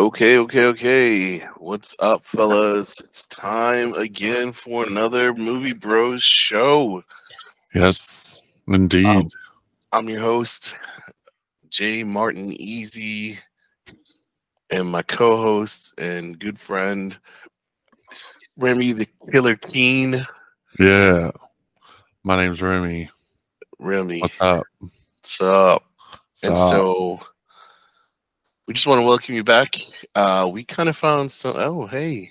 Okay, okay, okay. What's up, fellas? It's time again for another Movie Bros show. Yes, indeed. Um, I'm your host, Jay Martin Easy, and my co host and good friend, Remy the Killer Keene. yeah. My name's Remy. Remy, What's up? what's up? And So, so we just want to welcome you back. Uh, we kind of found some. Oh, hey,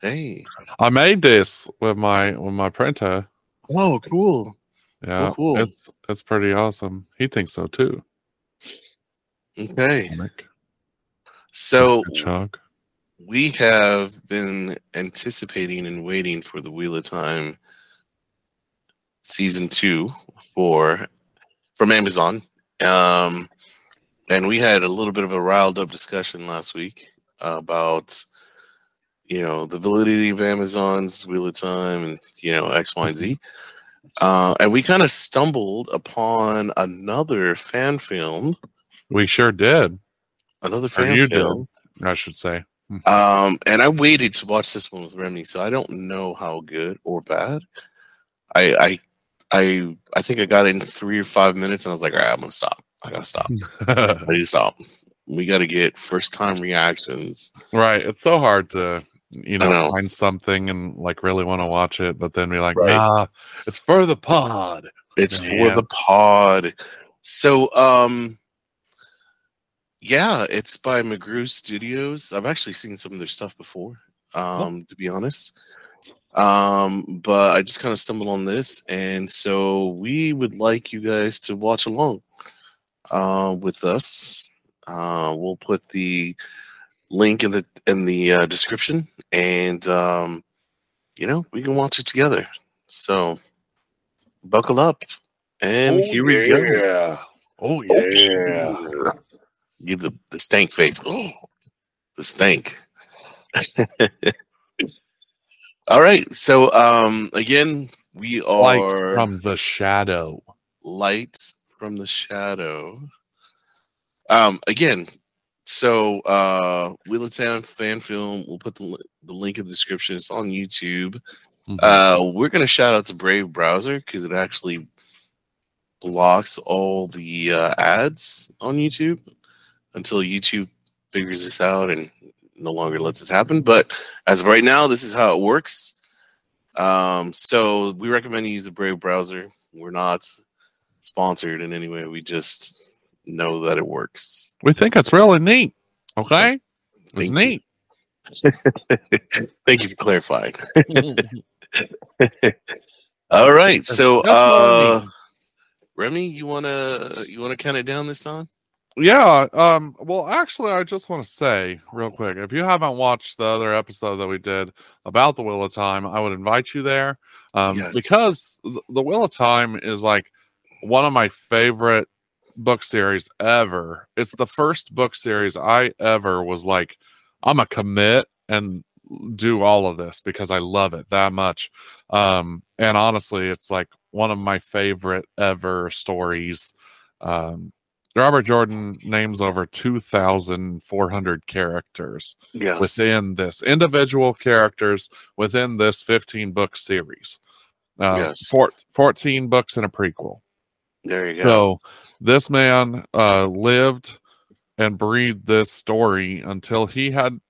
hey. I made this with my with my printer. Whoa, cool. Yeah, cool. it's it's pretty awesome. He thinks so too. Okay. So we have been anticipating and waiting for the Wheel of Time season two for from Amazon. Um, and we had a little bit of a riled up discussion last week about you know the validity of Amazon's Wheel of Time and you know X, Y, and Z. Uh, and we kind of stumbled upon another fan film, We sure did. another fan you did. film. I should say. Um, and I waited to watch this one with Remy, so I don't know how good or bad. I I I I think I got in three or five minutes, and I was like, all right, I'm gonna stop. I gotta stop. I need to stop. We got to get first time reactions. right. It's so hard to you know, know. find something and like really want to watch it, but then be like, Right. nah, it's for the pod. It's for the pod. So, um, yeah, it's by McGrew Studios. I've actually seen some of their stuff before, um, to be honest. Um, but I just kind of stumbled on this, and so we would like you guys to watch along uh, with us. Uh, we'll put the link in the in the uh, description, and um, you know we can watch it together. So buckle up, and here we go. Oh yeah. Oh yeah. You the, the stank face. Oh, the stank. All right. So um again, we Light are from the shadow. lights from the shadow. Um again, so uh Wheel of Time fan film, we'll put the, the link in the description. It's on YouTube. Mhm. Uh we're gonna shout out to Brave Browser because it actually blocks all the uh, ads on YouTube until YouTube figures this out and no longer lets this happen. But as of right now, this is how it works. Um, so we recommend you use the Brave browser. We're not sponsored in any way. We just know that it works. we think it's really neat. Okay. It's Thank you. neat. Thank you for clarifying. All right. So uh. Remy, you wanna you wanna count it down this time? Yeah. Um. Well, actually, I just want to say real quick, if you haven't watched the other episode that we did about the Wheel of Time, I would invite you there. Um, Yes. because the Wheel of Time is like one of my favorite book series ever. It's the first book series I ever was like, I'm a commit and do all of this because I love it that much. Um, and honestly, it's like one of my favorite ever stories. Um, Robert Jordan names over 2,400 characters Yes. within this individual characters within this 15 book series. Uh, Yes. four, 14 books and a prequel. There you go. So this man uh, lived and breathed this story until he had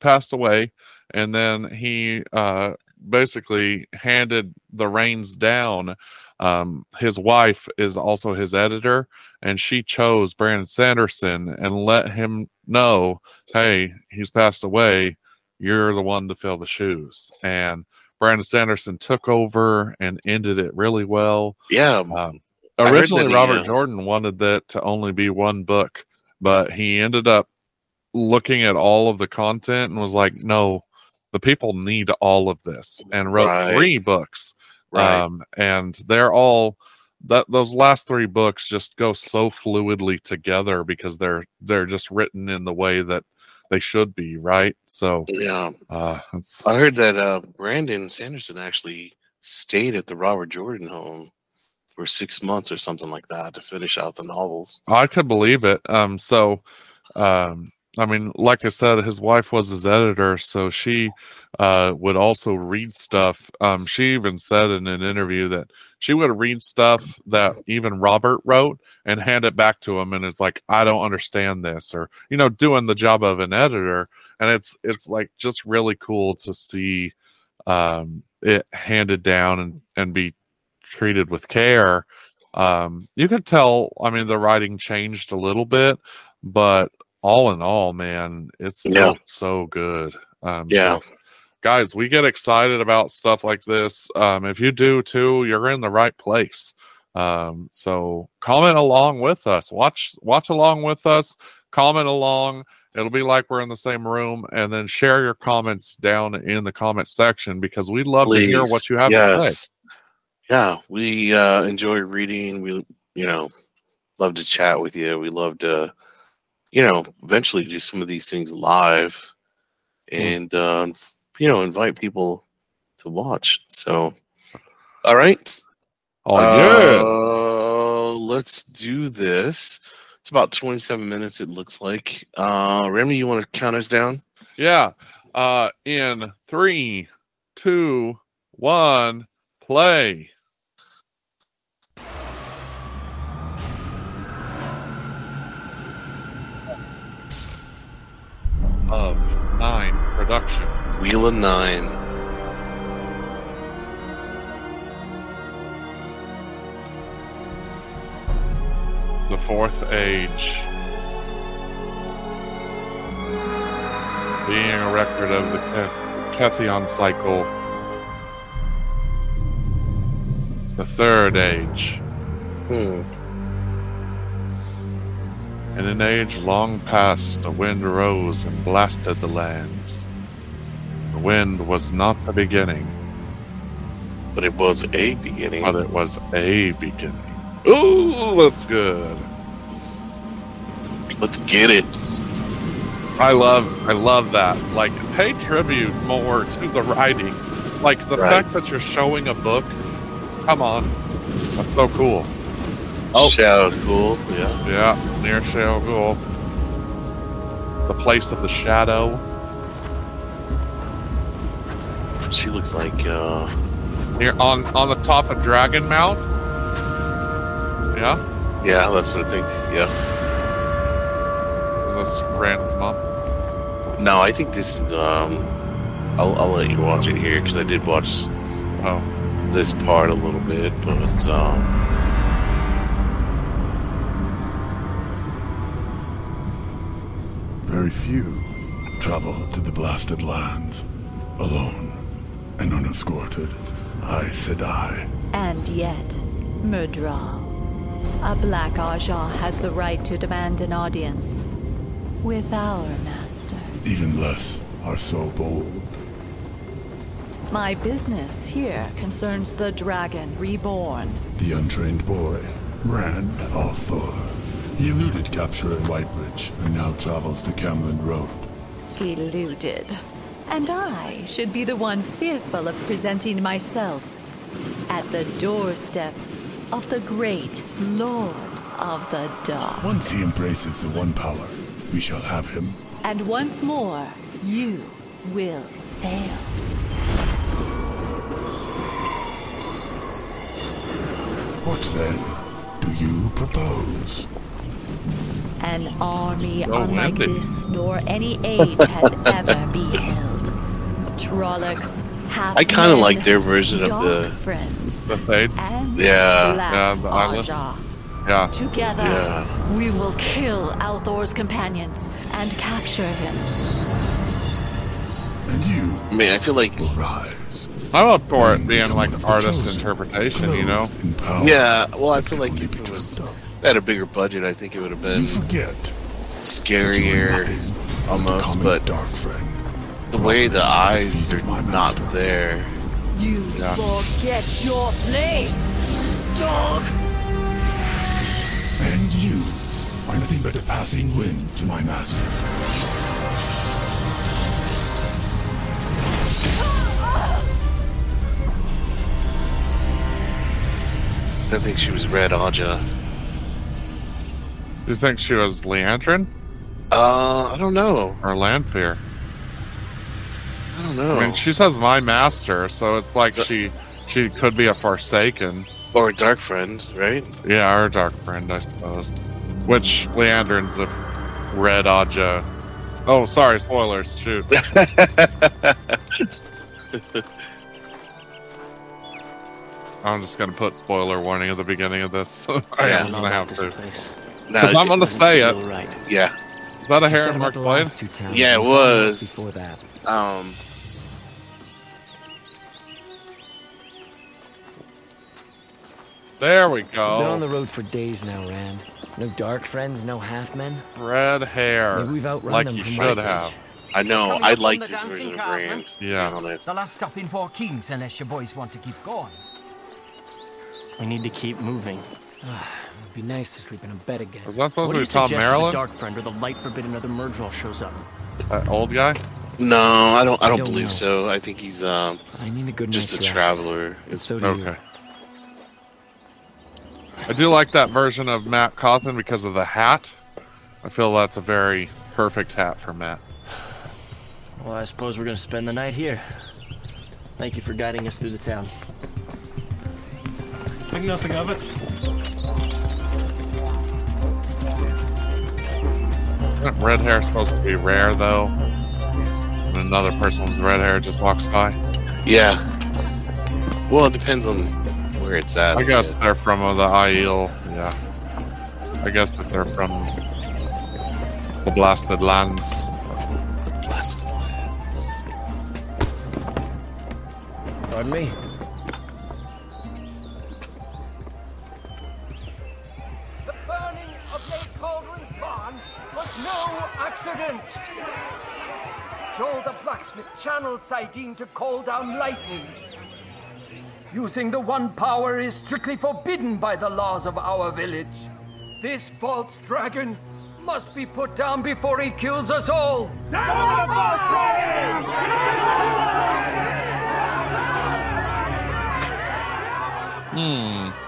passed away, and then he uh, basically handed the reins down. Um, his wife is also his editor, and she chose Brandon Sanderson and let him know, "Hey, he's passed away. You're the one to fill the shoes." And Brandon Sanderson took over and ended it really well. yeah. Um, I heard that originally, Robert uh, Jordan wanted that to only be one book, but he ended up looking at all of the content and was like, "No, the people need all of this," and wrote Right. three books. Right. Um, and they're all that those last three books just go so fluidly together because they're they're just written in the way that they should be, right? So, yeah. uh, I heard that uh, Brandon Sanderson actually stayed at the Robert Jordan home for six months or something like that to finish out the novels. I could believe it. Um, so um, I mean, like I said, his wife was his editor, so she uh, would also read stuff. Um, she even said in an interview that she would read stuff that even Robert wrote and hand it back to him, and it's like, I don't understand this, or you know, doing the job of an editor, and it's it's like just really cool to see um, it handed down and and be treated with care. Um, you could tell. I mean, the writing changed a little bit, but all in all, man, it's Yeah. so good. Um, Yeah. so, guys, we get excited about stuff like this. Um, if you do too, you're in the right place. Um, so comment along with us. Watch watch along with us. Comment along. It'll be like we're in the same room, and then share your comments down in the comment section because we'd love to hear what you have to say. Yeah, we uh, enjoy reading. We, you know, love to chat with you. We love to, you know, eventually do some of these things live, and uh, you know, invite people to watch. So, all right, Oh yeah. Uh, let's do this. It's about 27 minutes, it looks like. Uh, Remy, you want to count us down? Yeah. Uh in three, two, one, play. Of nine production. Wheel of Nine. The fourth age. Being a record of the Keth- Kethion cycle. The third age. Hmm. In an age long past, a wind rose and blasted the lands. The wind was not the beginning, But it was a beginning. but it was a beginning. Ooh, that's good. Let's get it. I love, I love that. Like, pay tribute more to the writing. Like the Right. fact that you're showing a book. Come on, that's so cool. Oh. Shadow cool. Yeah. Yeah, near Shayol Ghul. The place of the shadow. She looks like uh Near on on the top of Dragon Mount. Yeah, yeah, that's what I think. Yeah. is this Rand's mom? No, I think this is um I'll I'll let you watch it here because I did watch Oh, this part a little bit, but um Very few travel to the blasted lands alone and unescorted. I said I. And yet, Myrddraal, a Black Ajah has the right to demand an audience with our master. Even less are so bold. My business here concerns the Dragon Reborn. The untrained boy, Rand al'Thor. He eluded capture at Whitebridge and now travels the Caemlyn Road. Eluded. And I should be the one fearful of presenting myself at the doorstep of the great Lord of the Dark. Once he embraces the One Power, we shall have him. And once more, you will fail. What then do you propose? An army So unlike empty. this nor any age has ever beheld. Trollocs, half I kinda like their version of the- friends the fade. Yeah. Black Yeah, the eyeless. Ajah. Yeah, Together, Yeah. we will kill al'Thor's companions and capture him. And you I mean I feel like will rise. I'm up for it being like one of the artist interpretation. You know, in. Yeah, well I feel like can if it was dreamt of. Had a bigger budget I think it would have been you are scarier nothing almost, but dark friend. the way the eyes are defeat of my not there. You Yeah. forget your place, dog! And you are nothing but a passing wind to my master. I think she was Red Ajah. You think she was Liandrin? Uh, I don't know. or Lanfear. I don't know. I mean, she says my master, so it's like So- she she could be a Forsaken. or a dark friend, right? Yeah, our dark friend, I suppose. Which Liandrin's a red Ajah. Oh, sorry, spoilers. Shoot. I'm just gonna put spoiler warning at the beginning of this. I Yeah. am gonna have This to. place. No, Because I'm gonna say it. Right. yeah. Is that a You said Heron Mark the Blade? last two Yeah, it and what else was. Before that, Um, There we We've been on the road for days now, Rand. No dark friends, no half men. Red hair. Maybe we've outrun Like them you from should Rikes. have. I know. I up on like the this dancing version of car, Rand. Yeah. Honest. The last stop in Four Kings, unless your boys want to keep going. We need to keep moving. It'd be nice to sleep in a bed again. Is that supposed What to do you be Thom suggest to the Merrilin? Dark Friend or the Light Forbidden other Myrddraal shows up? That old guy? No, I don't. I I don't don't believe know. so. I think he's um I need a good just a rest. traveler. And so do you. I do like that version of Mat Cauthon because of the hat. I feel that's a very perfect hat for Matt. Well, I suppose we're gonna spend the night here. Thank you for guiding us through the town. Think nothing of it. Isn't red hair supposed to be rare though? And another person with red hair just walks by. Yeah. Well, it depends on where it's at. I guess they're from uh, the Aiel. Yeah. I guess that they're from the blasted lands. Blessed. Pardon me? Blacksmith channeled Saidin to call down lightning. Using the one power is strictly forbidden by the laws of our village. This false dragon must be put down before he kills us all. Down the false dragon! Hmm.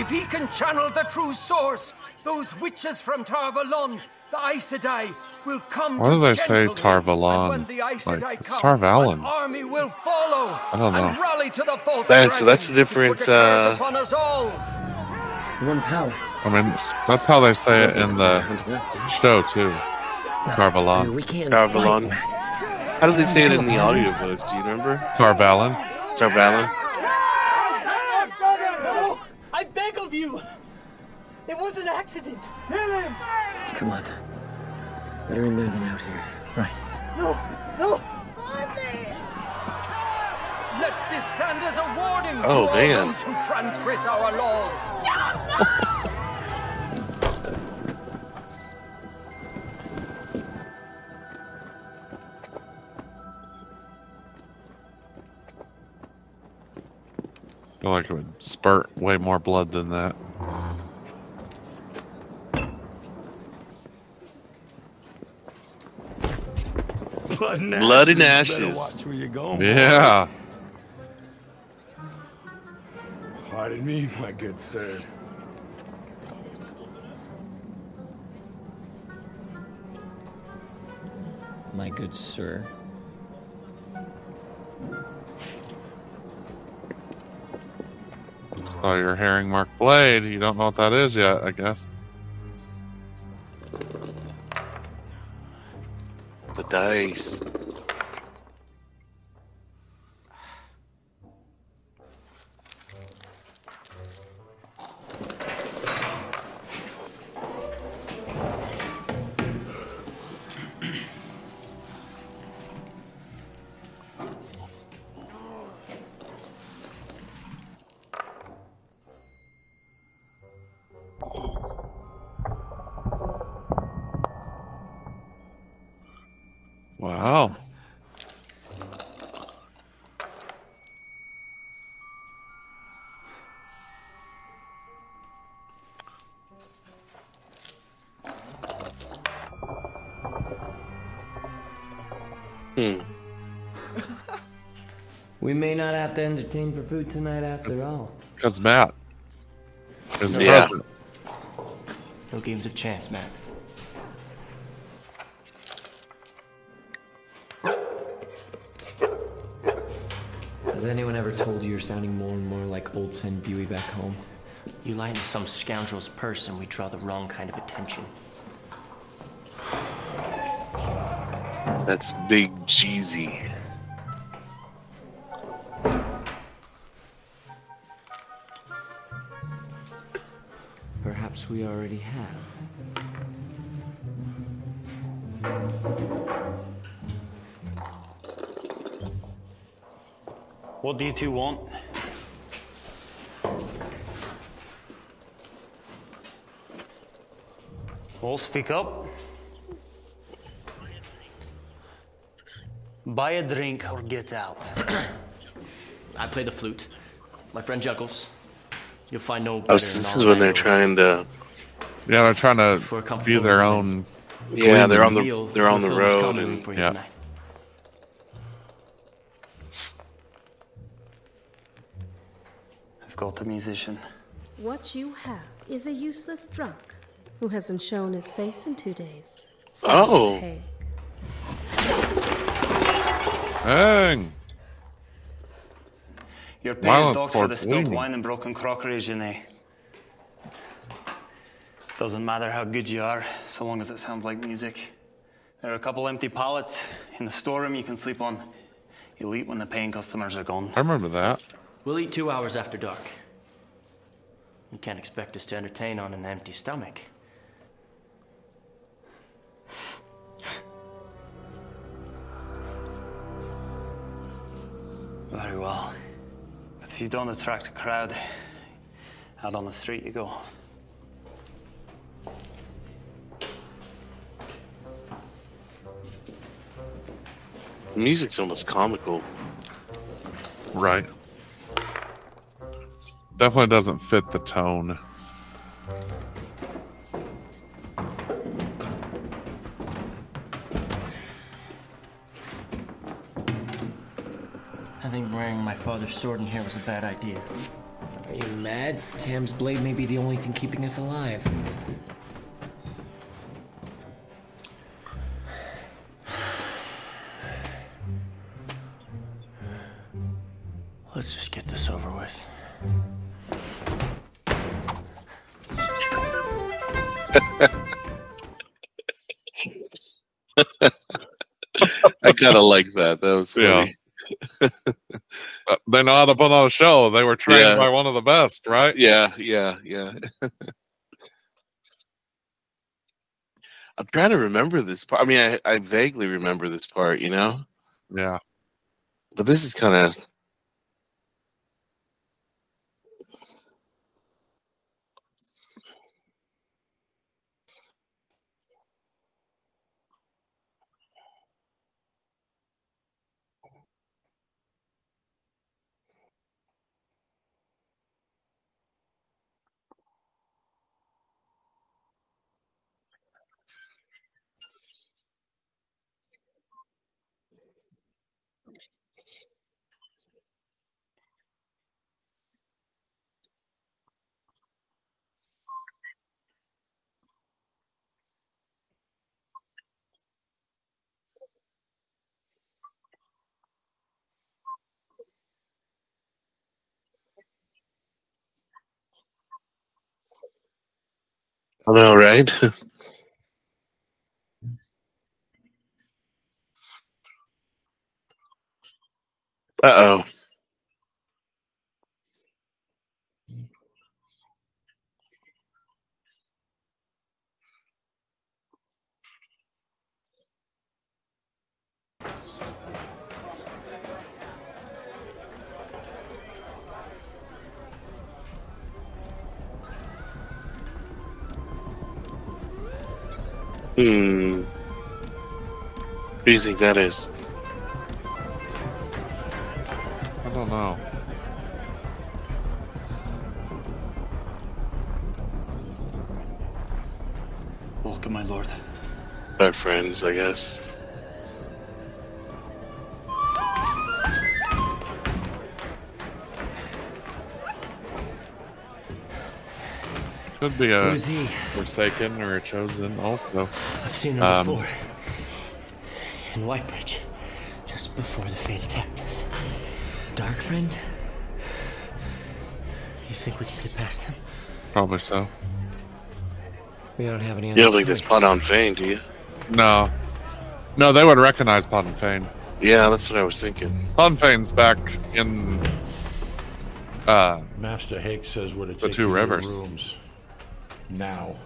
If he can channel the true source, those witches from Tar Valon, the Aes Sedai, will come Why to do they say. Tar Valon? The Like, come, Tar Valon. army will follow I don't and know. rally to the false That's- that's a different, put a curse uh, upon us all. One power. I mean, that's how they say it in the show too. Tar Valon. we can't Tar Valon. How do they say it in the audiobooks? Do you remember? Tar Valon. Tarvalon? No! I beg of you! It was an accident! Come on. Better in there than out here. Right. No! No! Let this stand as a warning Oh, to all damn. those who transgress our laws. I feel like it would spurt way more blood than that. Blood and Blood and ashes. Watch where you're going. Yeah. Pardon me, my good sir. My good sir. Oh, you're herring mark blade. You don't know what that is yet, I guess. The dice. We may not have to entertain for food tonight after all. Because Mat. Because the yeah, president. No games of chance, Mat. Has anyone ever told you you're sounding more and more like old Cenn Buie back home? You lie lighten some scoundrel's purse and we draw the wrong kind of attention. that's big cheesy. Perhaps we already have. What do you two want? All speak up. Buy a drink or get out. I play the flute. My friend juggles. You'll find no Oh, so this is when they're trying to. Yeah, they're trying to For a view their own. Yeah, they're on the they're on the road and Yeah. tonight. I've got a musician. What you have is a useless drunk who hasn't shown his face in two days. Oh. Peg. Dang. Your pay is docked for the spilled wine and broken crockery, Janae. Doesn't matter how good you are, so long as it sounds like music. There are a couple empty pallets in the storeroom you can sleep on. You'll eat when the paying customers are gone. I remember that. We'll eat two hours after dark. You can't expect us to entertain on an empty stomach. Very well. But if you don't attract a crowd, out on the street you go. The music's almost comical. Right. Definitely doesn't fit the tone. I think wearing my father's sword in here was a bad idea. Are you mad? Tam's blade may be the only thing keeping us alive. Let's just get this over with. I kind of like that. That was Yeah. funny. Uh, They know how to put on a show. They were trained Yeah. by one of the best, right? Yeah, yeah, yeah. I'm trying to remember this part. I mean, I, I vaguely remember this part, you know, Yeah. but this is kind of I know, right? uh oh. Hmm. Who do you think that is? I don't know. Welcome, my lord. Our friends, I guess. Could be a Who's he? Forsaken or a Chosen, also. I've seen him Um, before. In Whitebridge, just before the Fade attacked us. Dark friend? You think we can get past him? Probably so. We don't have any You don't think that's choice. Padan Fain, do you? No. No, they would recognize Padan Fain. Yeah, that's what I was thinking. Padan Fain's back in uh Master Hake says we're to The two you to your rivers. rooms. Now.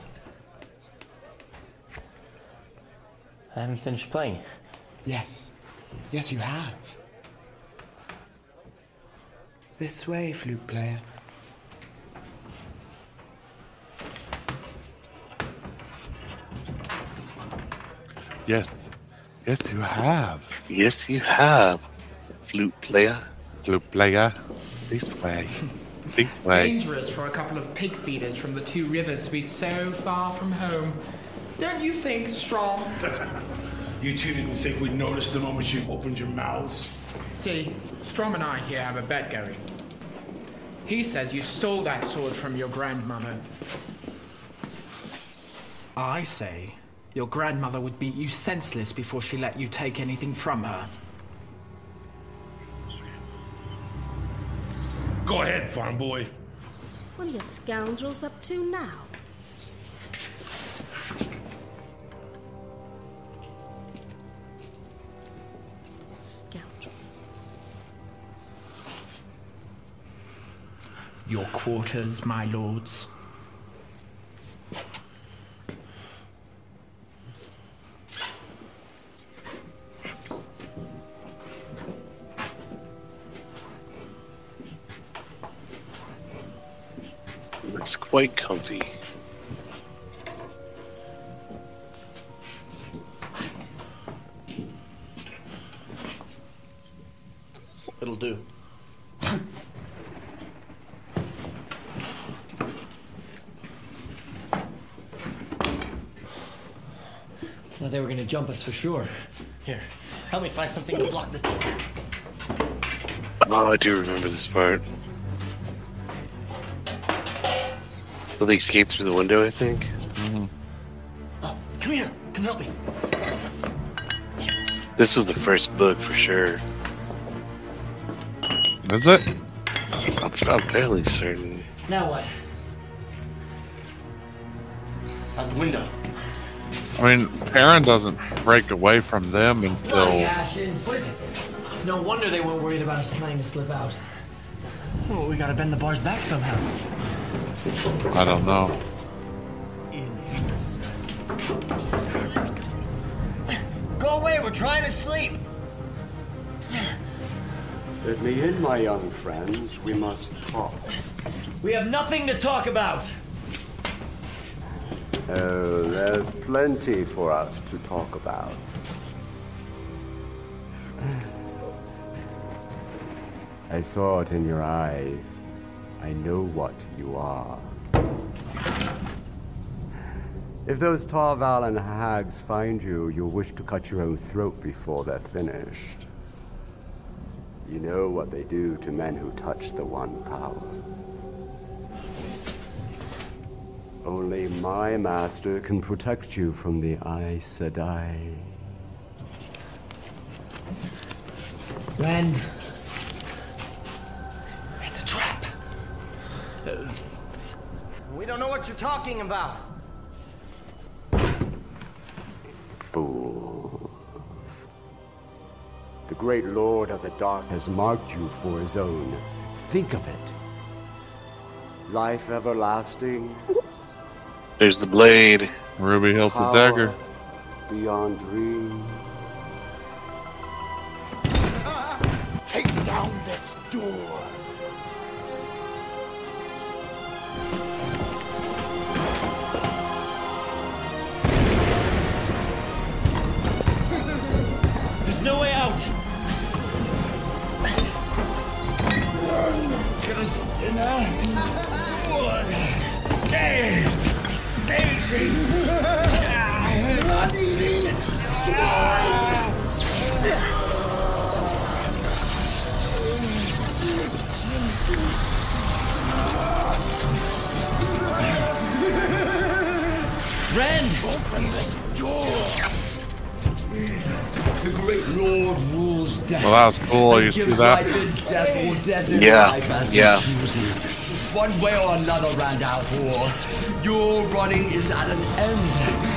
I haven't finished playing. Yes. Yes, you have. This way, flute player. Yes. Yes you have. Yes, you have, flute player. Flute player. This way. This way. Dangerous for a couple of pig feeders from the two rivers to be so far from home. Don't you think, Strong? You two didn't think we'd notice the moment you opened your mouths? See, Strom and I here have a bet going. He says you stole that sword from your grandmother. I say your grandmother would beat you senseless before she let you take anything from her. Go ahead, farm boy. What are you scoundrels up to now? Scoundrels. Your quarters, my lords. Quite comfy. It'll do. Thought they were gonna jump us for sure. Here, help me find something to block the door. Oh, I do remember this part. Well, they escaped through the window, I think. Oh, come here. Come help me. This was the first book for sure. Is it? I'm, I'm fairly certain. Now what? Out the window. I mean, Aaron doesn't break away from them until Bloody ashes. What is it? No wonder they weren't worried about us trying to slip out. Well, we gotta bend the bars back somehow. I don't know. Go away, we're trying to sleep. Let me in, my young friends. We must talk. We have nothing to talk about. Oh, there's plenty for us to talk about. I saw it in your eyes. I know what you are. If those Tarval hags find you, you'll wish to cut your own throat before they're finished. You know what they do to men who touch the One Power. Only my master can protect you from the Aes Sedai. Rand, We don't know what you're talking about. Fools. The great Lord of the Dark has marked you for his own. Think of it. Life everlasting, There's the blade. Ruby hilted power dagger. beyond dreams. Take down this door. this in a wood. Dave! Daisy! Blood! Open this the great Lord rules death. Well, that was cool. You see that? Death death yeah. yeah. One way or another, Randall Your running is at an end.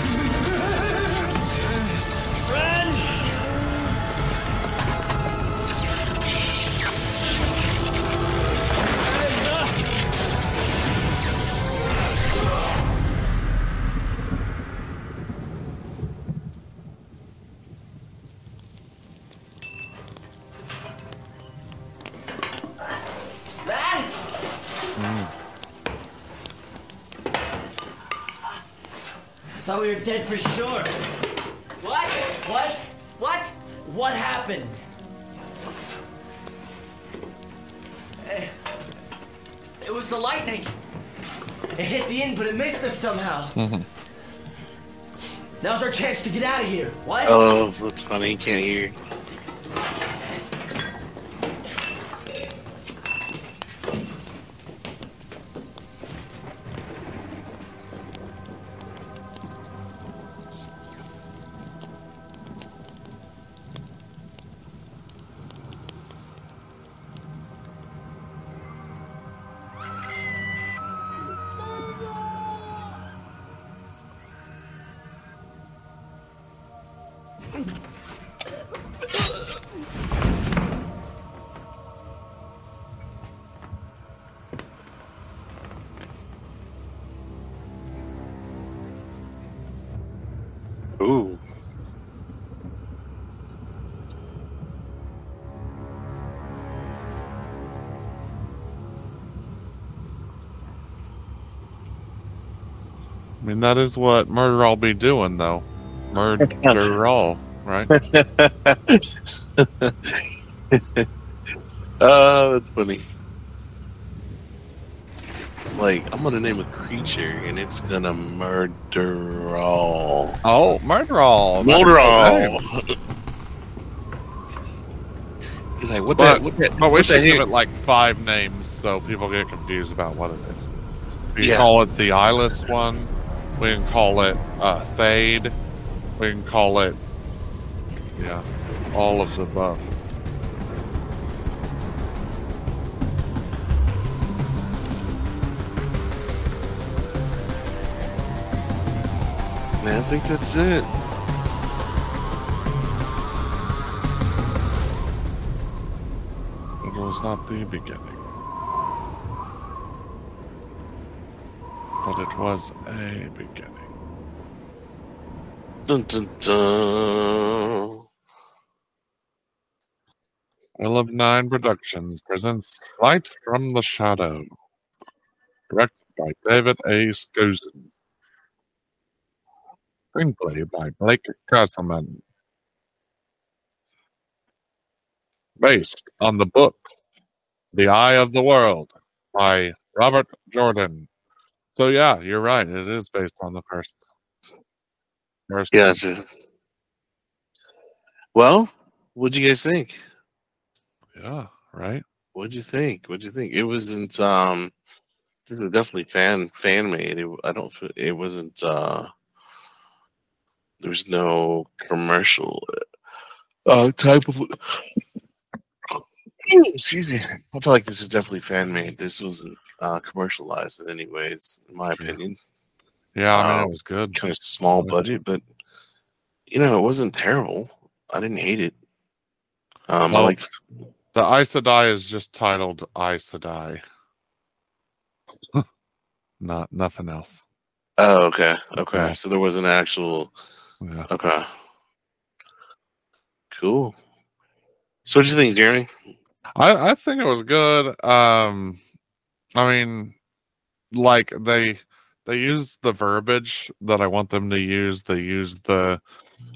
For sure. What? What? What? What happened? Eh, It was the lightning. It hit the inn, but it missed us somehow. Now's our chance to get out of here. What? Oh, that's funny. Can't hear. That is what murder all be doing, though. Murder all, right? Oh, that's funny. It's like I'm gonna name a creature and it's gonna murder all. Oh, murder all. Murder all. He's like, what But, that? What that? but we should give it like five names so people get confused about what it is. We Yeah. call it the eyeless one. We can call it uh, Thade. We can call it, yeah, all of the above. Man, I think that's it. It was not the beginning. But it was a beginning. Dun, dun, dun. Will of Nine Productions presents Flight from the Shadow. Directed by David A. Skozen. Screenplay by Blake Castleman. Based on the book The Eye of the World by Robert Jordan. So yeah, you're right. It is based on the first. first Yeah. It's a... Well, what'd you guys think? Yeah, right. What'd you think? What'd you think? It wasn't. Um, this is definitely fan fan made. It, I don't. It wasn't. Uh, there was no commercial uh, type of. Excuse me. I feel like this is definitely fan made. This wasn't uh, commercialized in any ways, in my opinion. Yeah, I mean, Um, it was good. Kind of small budget, but you know, it wasn't terrible. I didn't hate it. Um, I Well, liked The Aes Sedai is just titled Aes Sedai. Not nothing else. Oh, okay. Okay. So there was an actual. Yeah. Okay. Cool. So what do you think, Jeremy? I, I think it was good. Um I mean like they they use the verbiage that I want them to use. They use the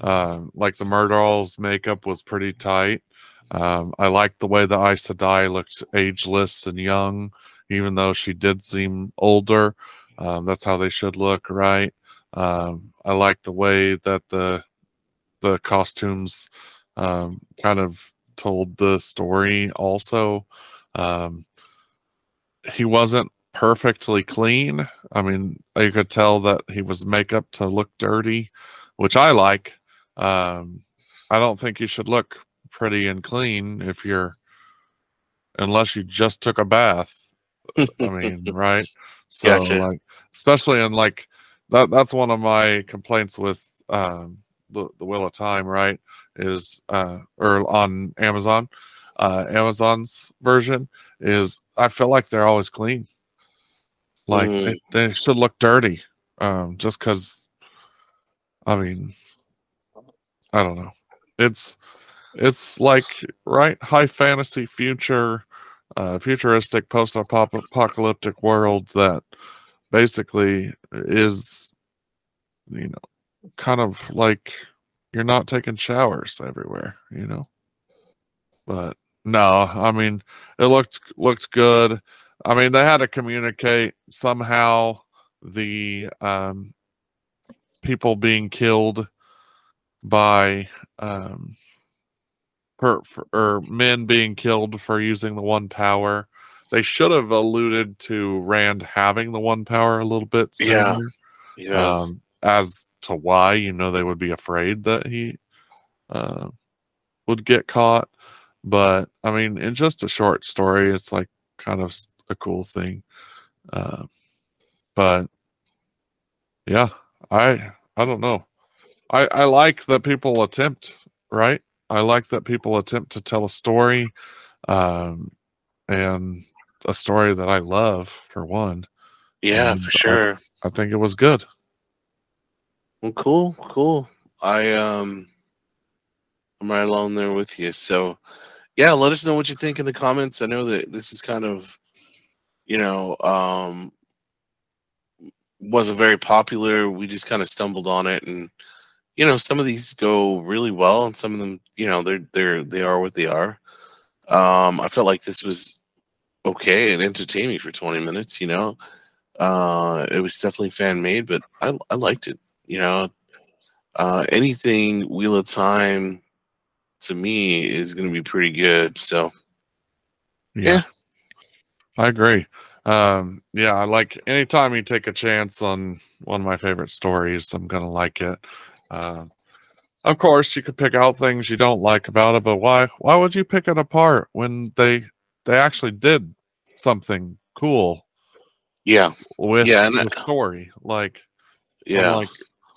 uh, like the Murderall's makeup was pretty tight. Um, I liked the way the Aes Sedai looked ageless and young, even though she did seem older. Um, that's how they should look, right? Um, I like the way that the the costumes um, kind of told the story. Also, um, he wasn't perfectly clean. I mean, you could tell that he was makeup to look dirty, which I like. Um, I don't think you should look pretty and clean if you're unless you just took a bath. I mean, right? So Gotcha. like especially in like that that's one of my complaints with um the, the Wheel of Time, right? Is uh or on Amazon, uh Amazon's version is I feel like they're always clean. Like Mhm. they, they should look dirty. Um just because I mean I don't know. It's it's like right high fantasy future uh futuristic post apocalyptic world that basically is you know kind of like you're not taking showers everywhere, you know. But no, I mean it looked looked good. I mean they had to communicate somehow the um people being killed by um for, for or men being killed for using the one power. They should have alluded to Rand having the one power a little bit Yeah. Yeah. um, as to why you know they would be afraid that he uh, would get caught. But I mean, in just a short story, it's like kind of a cool thing. Uh, but yeah, I I don't know. I I like that people attempt, right? I like that people attempt to tell a story, um, and a story that I love for one. Yeah, And for I- sure. I think it was good. Well, cool, cool. I um, I'm right along there with you. So, yeah, let us know what you think in the comments. I know that this is kind of, you know, um, wasn't very popular. We just kind of stumbled on it, and you know, some of these go really well, and some of them, you know, they're they're they are what they are. Um, I felt like this was okay and entertaining for 20 minutes. You know, uh, it was definitely fan made, but I I liked it. You know, uh, anything Wheel of Time to me is going to be pretty good. So Yeah. I agree. Um, yeah, I like anytime you take a chance on one of my favorite stories, I'm gonna like it. Uh, of course, you could pick out things you don't like about it, but why? Why would you pick it apart when they they actually did something cool? Yeah, with Yeah, and the story. Like, Yeah. like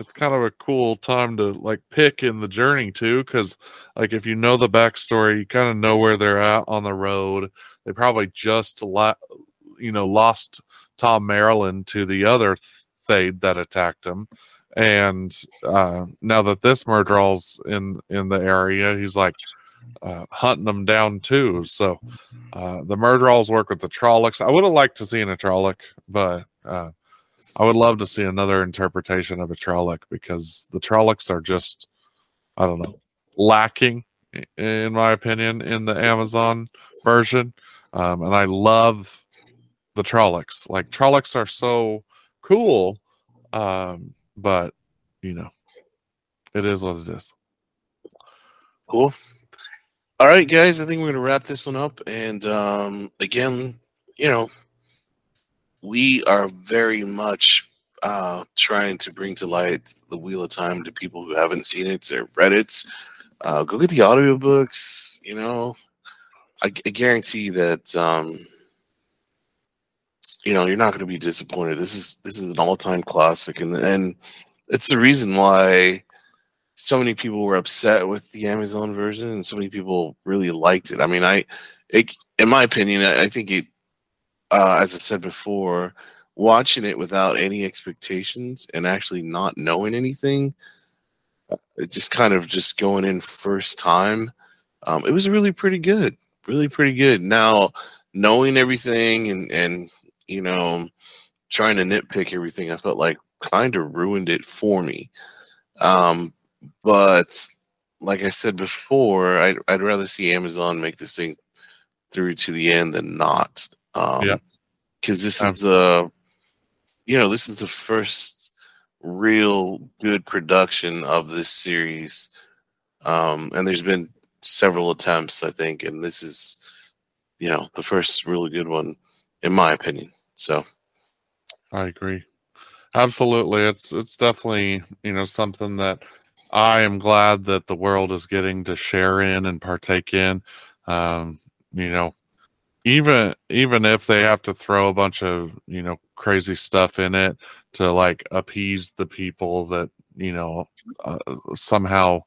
it's kind of a cool time to like pick in the journey too, because like if you know the backstory, you kind of know where they're at on the road. They probably just la- you know lost Thom Merrilin to the other Fade that attacked him, and uh, now that this Myrddraal's in in the area, he's like uh, hunting them down too. So uh, the Myrddraals work with the Trollocs. I would have liked to see an a Trolloc, but uh, I would love to see another interpretation of a Trolloc because the Trollocs are just, I don't know, lacking in my opinion in the Amazon version. Um, and I love the Trollocs. Like Trollocs are so cool, um, but you know, it is what it is. Cool. All right, guys. I think we're going to wrap this one up. And um, again, you know, we are very much uh, trying to bring to light the Wheel of Time to people who haven't seen it or read it. Uh, go get the audiobooks. You know, I, I guarantee that um, you know you're not going to be disappointed. This is this is an all time classic, and and it's the reason why so many people were upset with the Amazon version, and so many people really liked it. I mean, I, it, in my opinion, I, I think it, uh, as I said before, watching it without any expectations and actually not knowing anything, uh, just kind of just going in first time, um, it was really pretty good, really pretty good. Now, knowing everything and and you know, trying to nitpick everything, I felt like kind of ruined it for me. Um, but like I said before, I'd, I'd rather see Amazon make this thing through to the end than not. Um, Yeah. Because this is the, you know, this is the first real good production of this series. Um, and there's been several attempts, I think, and this is, you know, the first really good one, in my opinion. So, I agree. Absolutely. It's it's definitely, you know, something that I am glad that the world is getting to share in and partake in. Um, you know, even even if they have to throw a bunch of you know crazy stuff in it to like appease the people that you know uh, somehow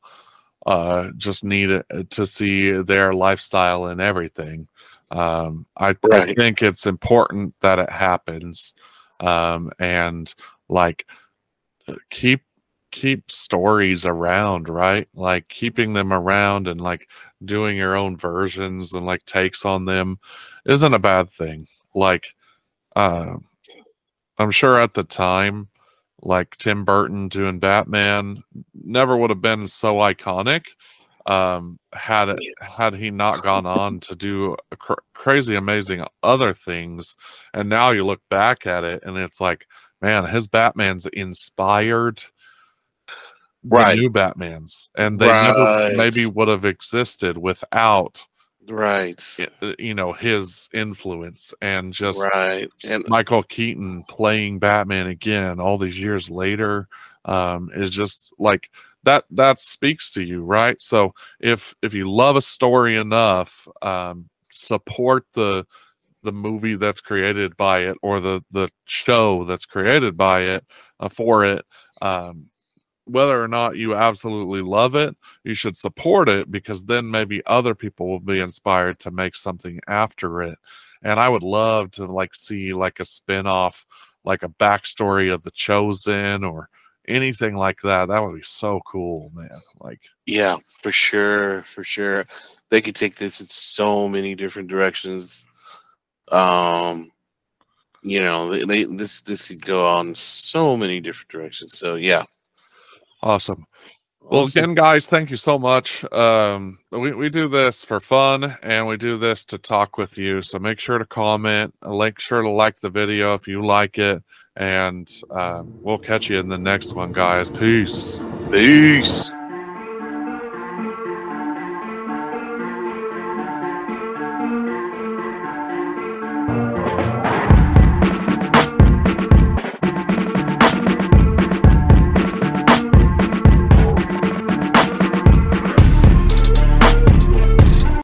uh, just need it to see their lifestyle and everything. Um, I, I think it's important that it happens, um, and like uh, keep keep stories around, right? Like keeping them around and like doing your own versions and like takes on them isn't a bad thing. Like, uh, I'm sure at the time, like Tim Burton doing Batman never would have been so iconic um had it had he not gone on to do a cr- crazy amazing other things and now you look back at it and it's like man his batman's inspired Right. new batmans and they never maybe would have existed without Right. you know his influence and just Right. And michael keaton playing batman again all these years later um is just like that that speaks to you right so if if you love a story enough um support the the movie that's created by it or the the show that's created by it uh, for it um whether or not you absolutely love it you should support it because then maybe other people will be inspired to make something after it and i would love to like see like a spin-off like a backstory of the chosen or anything like that that would be so cool man like Yeah, for sure, for sure. They could take this in so many different directions. Um, you know, they, this this could go on so many different directions. So yeah, Awesome. Well, Awesome. again, guys, thank you so much. Um, we, we do this for fun and we do this to talk with you. So make sure to comment, uh, make sure to like the video if you like it. And um, we'll catch you in the next one, guys. Peace. Peace.